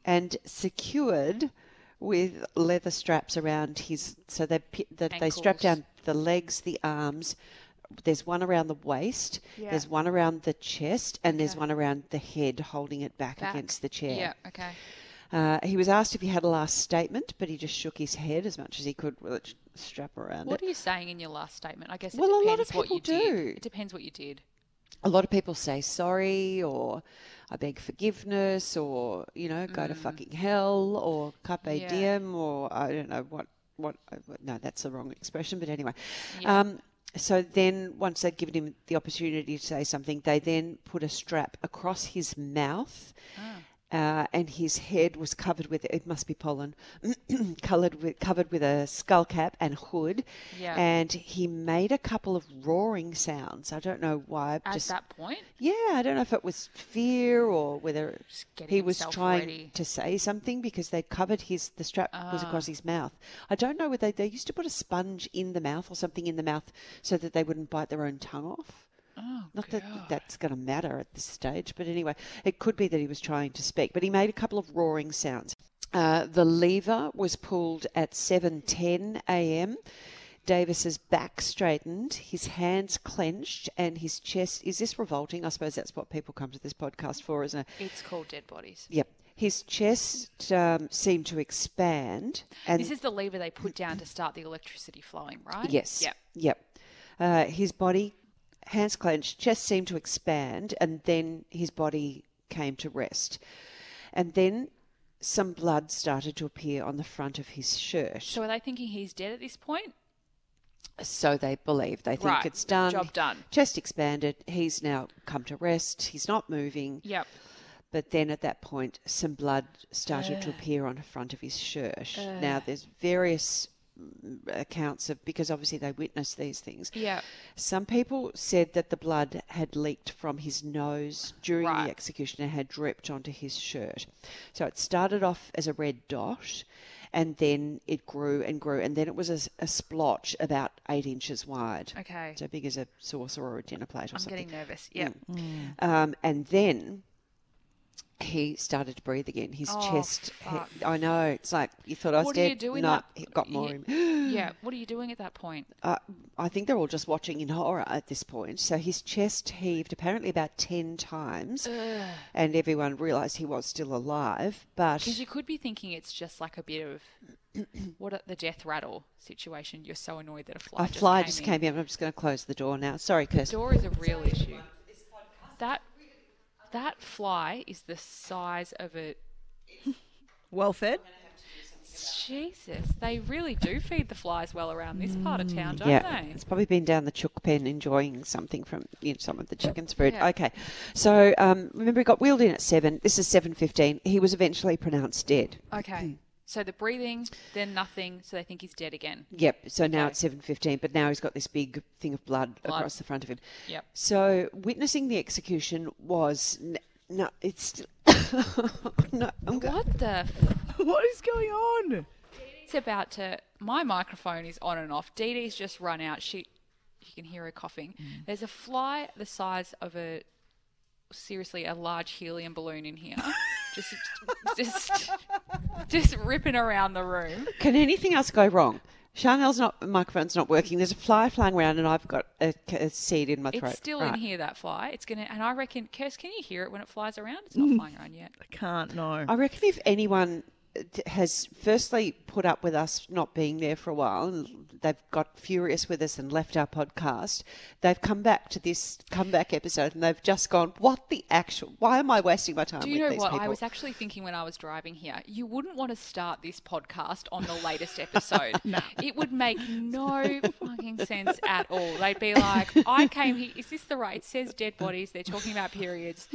and secured with leather straps around his. So they that they strap down the legs, the arms. There's one around the waist. Yeah. There's one around the chest, and there's one around the head, holding it back, Back. against the chair. Yeah, okay. Uh, he was asked if he had a last statement, but he just shook his head as much as he could with it strap around it. What it. are you saying in your last statement? I guess it Well, a lot depends of what you people did. do. It depends what you did. a lot of people say sorry or I beg forgiveness or you know go to fucking hell or carpe Mm. Yeah. diem or I don't know what what no that's the wrong expression but anyway Yeah. um, so then once they'd given him the opportunity to say something they then put a strap across his mouth Ah. Uh, and his head was covered with it must be pollen coloured with covered with a skull cap and hood Yeah. and he made a couple of roaring sounds i don't know why At just that point, yeah, I don't know if it was fear or whether he was trying ready. to say something because they covered his the strap was Ah. across his mouth. I don't know whether they used to put a sponge in the mouth or something in the mouth so that they wouldn't bite their own tongue off. Oh, Not that God. that's going to matter at this stage, but anyway, it could be that he was trying to speak. But he made a couple of roaring sounds. Uh, the lever was pulled at 7:10 a.m. Davis's back straightened, his hands clenched, and his chest. Is this revolting? I suppose that's what people come to this podcast for, isn't it? it's called dead bodies. Yep. His chest um, seemed to expand, and This is the lever they put down to start the electricity flowing, right? Yes. Yep. Yep. Uh, his body, hands clenched, chest seemed to expand, and then his body came to rest. And then some blood started to appear on the front of his shirt. So are they thinking he's dead at this point? So they believe. They think Right. it's done. Job done. Chest expanded. He's now come to rest. He's not moving. Yep. But then at that point, some blood started to appear on the front of his shirt. Now, there's various accounts of because obviously they witnessed these things. Yeah. Some people said that the blood had leaked from his nose during Right. the execution and had dripped onto his shirt. So it started off as a red dot and then it grew and grew and then it was a, a splotch about eight inches wide. Okay. So big as a saucer or a dinner plate or I'm something. getting nervous. Yep. Um, and then he started to breathe again. His Oh, chest, he, I know. It's like you thought I was What do dead. you do in no, that- got more. Ye- in. yeah. What are you doing at that point? Uh, I think they're all just watching in horror at this point. So his chest heaved apparently about 10 times, and everyone realised he was still alive. But Because you could be thinking it's just like a bit of what a, the death rattle situation. You're so annoyed that a fly a just fly came just in. came in. I'm just going to close the door now. Sorry, Kirsten. The door is a real issue. That that fly is the size of a Well fed. Jesus, they really do feed the flies well around this part of town, don't yeah, they? it's probably been down the chook pen enjoying something from you know, some of the chicken's food. Yeah. Okay, so um, remember he got wheeled in at seven. This is seven fifteen. He was eventually pronounced dead. Okay. So the breathing, then nothing, so they think he's dead again. Yep. So now Okay. it's seven fifteen, but now he's got this big thing of blood, Blood. across the front of him. Yep. So witnessing the execution was n- no, it's still no. I'm go- What the? F- What is going on? it's about to. My microphone is on and off. Dee Dee's just run out. She, you can hear her coughing. Mm. There's a fly the size of a, seriously, a large helium balloon in here. just, just, just ripping around the room. Can anything else go wrong? Chanel's not microphone's not working. There's a fly flying around, and I've got a, a seed in my throat. It's still Right. in here. That fly. It's gonna. And I reckon, Kirst, can you hear it when it flies around? It's not mm-hmm. flying around yet. I can't know. I reckon if anyone t- has firstly put up with us not being there for a while they've got furious with us and left our podcast, they've come back to this comeback episode and they've just gone, "What the actual? Why am I wasting my time Do you know what? people?" I was actually thinking when I was driving here, you wouldn't want to start this podcast on the latest episode. no. It would make no fucking sense at all. They'd be like, I came here, is this the right? It says dead bodies, they're talking about periods.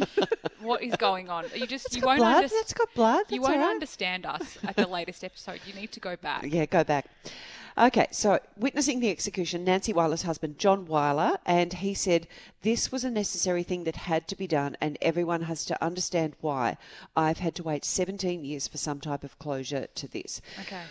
What is going on? You just, It's you won't blood. understand. That's got blood. You won't right. understand us at the latest episode. You need to go back. Yeah, go back. Okay, so witnessing the execution, Nancy Weiler's husband, John Weiler, and he said this was a necessary thing that had to be done, and everyone has to understand why. I've had to wait 17 years for some type of closure to this. Okay.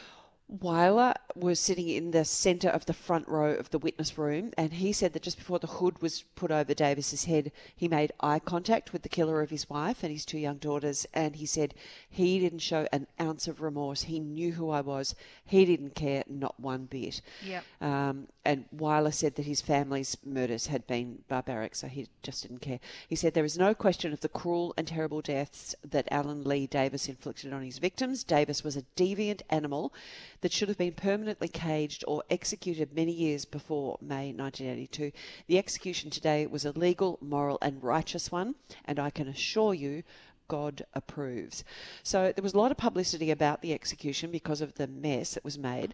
Weiler was sitting in the centre of the front row of the witness room, and he said that just before the hood was put over Davis's head, he made eye contact with the killer of his wife and his two young daughters, and he said he didn't show an ounce of remorse. He knew who I was. He didn't care, not one bit. Yep. Um, and Weiler said that his family's murders had been barbaric, so he just didn't care. He said there is no question of the cruel and terrible deaths that Allen Lee Davis inflicted on his victims. Davis was a deviant animal that should have been permanently caged or executed many years before May 1982. The execution today was a legal, moral, and righteous one, and I can assure you. God approves. So there was a lot of publicity about the execution because of the mess that was made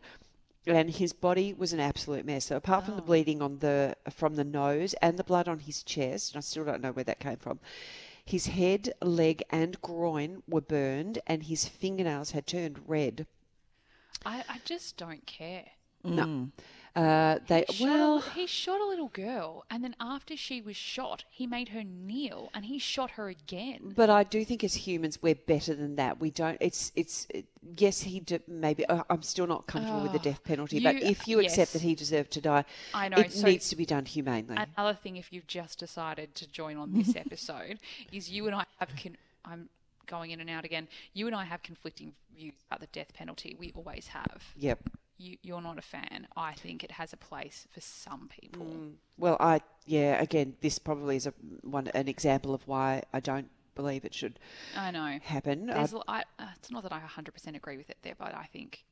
and his body was an absolute mess. So apart from the oh. bleeding on the from the nose and the blood on his chest, and I still don't know where that came from. His head, leg, and groin were burned, and his fingernails had turned red. I, I just don't care. No, uh, they Shot a- well, he shot a little girl, and then after she was shot, he made her kneel, and he shot her again. but I do think as humans we're better than that. We don't. It's it's it- yes, he did, maybe. Uh, I'm still not comfortable with the death penalty, but if you accept that he deserved to die, I know, it so- needs to be done humanely. Another thing, if you've just decided to join on this episode, is you and I have. Con- I'm going in and out again. You and I have conflicting views about the death penalty. We always have. yep. You, you're not a fan. I think it has a place for some people. Well, I yeah. Again, this probably is a one an example of why I don't believe it should I know. happen. I- I, uh, it's not that I 100% agree with it there, but I think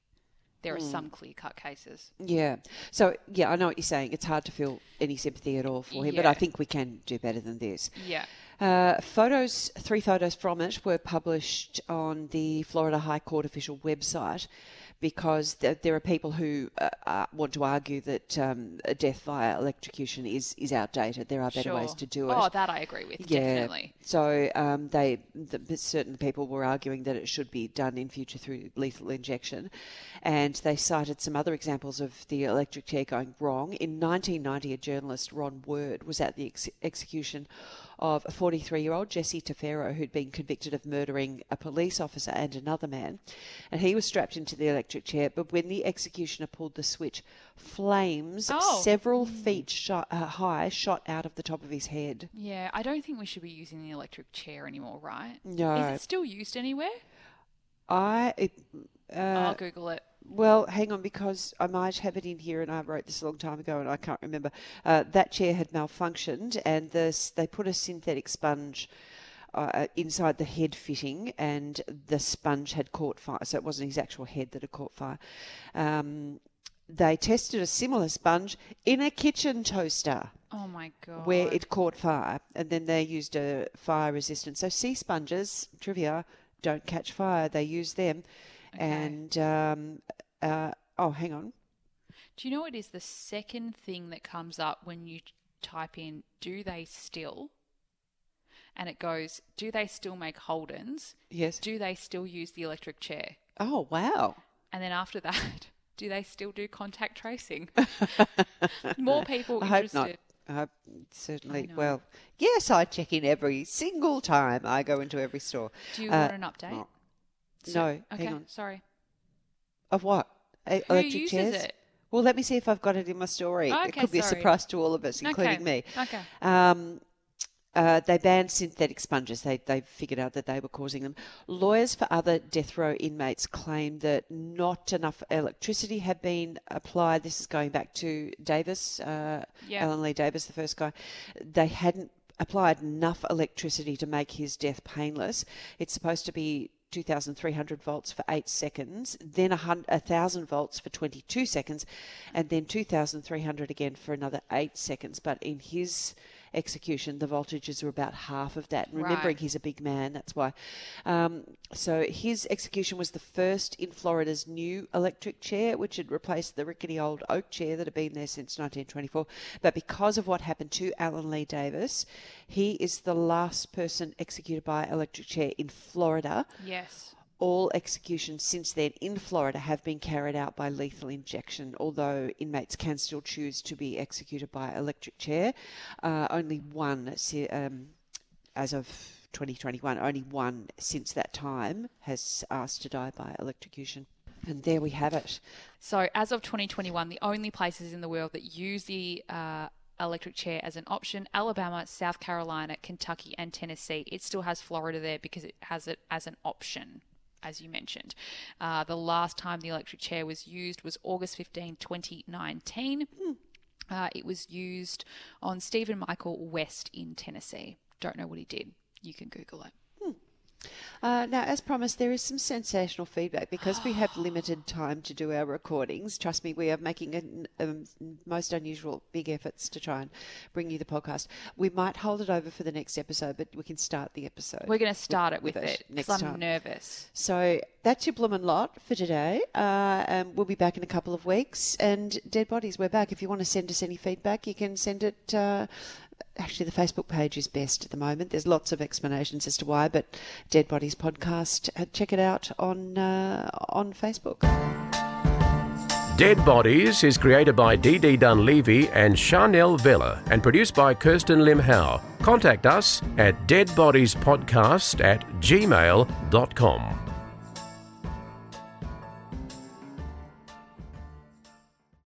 there are Hmm. some clear cut cases. yeah. So yeah, I know what you're saying. It's hard to feel any sympathy at all for him, but I think we can do better than this. Yeah. Uh, photos, three photos from it were published on the Florida High Court official website because th- there are people who uh, uh, want to argue that um, a death via electrocution is, is outdated. There are better ways to do it. Oh, that I agree with, definitely. So um, they, the, certain people were arguing that it should be done in future through lethal injection, and they cited some other examples of the electric chair going wrong. In 1990, a journalist, Ron Word, was at the ex- execution of a 43-year-old Jesse Tafero who'd been convicted of murdering a police officer and another man, and he was strapped into the electric chair. But when the executioner pulled the switch, flames Oh. several feet shot, uh, high shot out of the top of his head. Yeah, I don't think we should be using the electric chair anymore, right? No. Is it still used anywhere? I it, uh, I'll Google it. Well, hang on, because I might have it in here, and I wrote this a long time ago, and I can't remember. Uh, that chair had malfunctioned, and this they put a synthetic sponge. Uh, inside the head fitting, and the sponge had caught fire, so it wasn't his actual head that had caught fire. Um, they tested a similar sponge in a kitchen toaster Oh my god. where it caught fire, and then they used a fire resistant. So sea sponges, trivia, don't catch fire. They use them, Okay. And um, uh, oh, hang on. Do you know what is the second thing that comes up when you type in "Do they still?" and it goes, "Do they still make Holdens? Yes. Do they still use the electric chair?" Oh, wow. And then after that, do they still do contact tracing? More people I hope interested. not. Uh, certainly. Well, yes, I check in every single time I go into every store. Do you Uh, want an update? No. So- no, Okay, hang on. sorry. Of what? E- Who electric uses chairs? it? Well, let me see if I've got it in my story. it Okay, could be a surprise to all of us, including okay. me. Okay. Um, uh, they banned synthetic sponges. They, they figured out that they were causing them. Lawyers for other death row inmates claim that not enough electricity had been applied. This is going back to Davis, uh. Allen Lee Davis, the first guy. They hadn't applied enough electricity to make his death painless. It's supposed to be 2,300 volts for eight seconds, then a 1,000 volts for 22 seconds, and then 2,300 again for another eight seconds. But in his execution, the voltages were about half of that. And remembering Right. he's a big man, that's why. Um, so his execution was the first in Florida's new electric chair, which had replaced the rickety old oak chair that had been there since 1924. But because of what happened to Allen Lee Davis, he is the last person executed by electric chair in Florida. Yes. All executions since then in Florida have been carried out by lethal injection, although inmates can still choose to be executed by electric chair. Uh, only one, um, as of 2021, only one since that time has asked to die by electrocution. And there we have it. So, as of 2021, the only places in the world that use the uh, electric chair as an option Alabama, South Carolina, Kentucky, and Tennessee. It still has Florida there because it has it as an option. As you mentioned, uh, the last time the electric chair was used was August 15, 2019. Uh, it was used on Stephen Michael West in Tennessee. Don't know what he did. You can Google it. Uh, now, as promised, there is some sensational feedback because we have limited time to do our recordings. Trust me, we are making an, um, most unusual big efforts to try and bring you the podcast. We might hold it over for the next episode, but we can start the episode. We're going to start it with, with it it next I'm time. nervous. So that's your bloomin' lot for today. Uh, and we'll be back in a couple of weeks. And Dead Bodies, we're back. If you want to send us any feedback, you can send it. Uh, actually, the Facebook page is best at the moment. There's lots of explanations as to why, but Dead Bodies podcast, uh, check it out on uh, on Facebook. Dead Bodies is created by DD Dunleavy and Chanel Vella and produced by Kirsten Lim Howe. Contact us at deadbodiespodcast at gmail.com.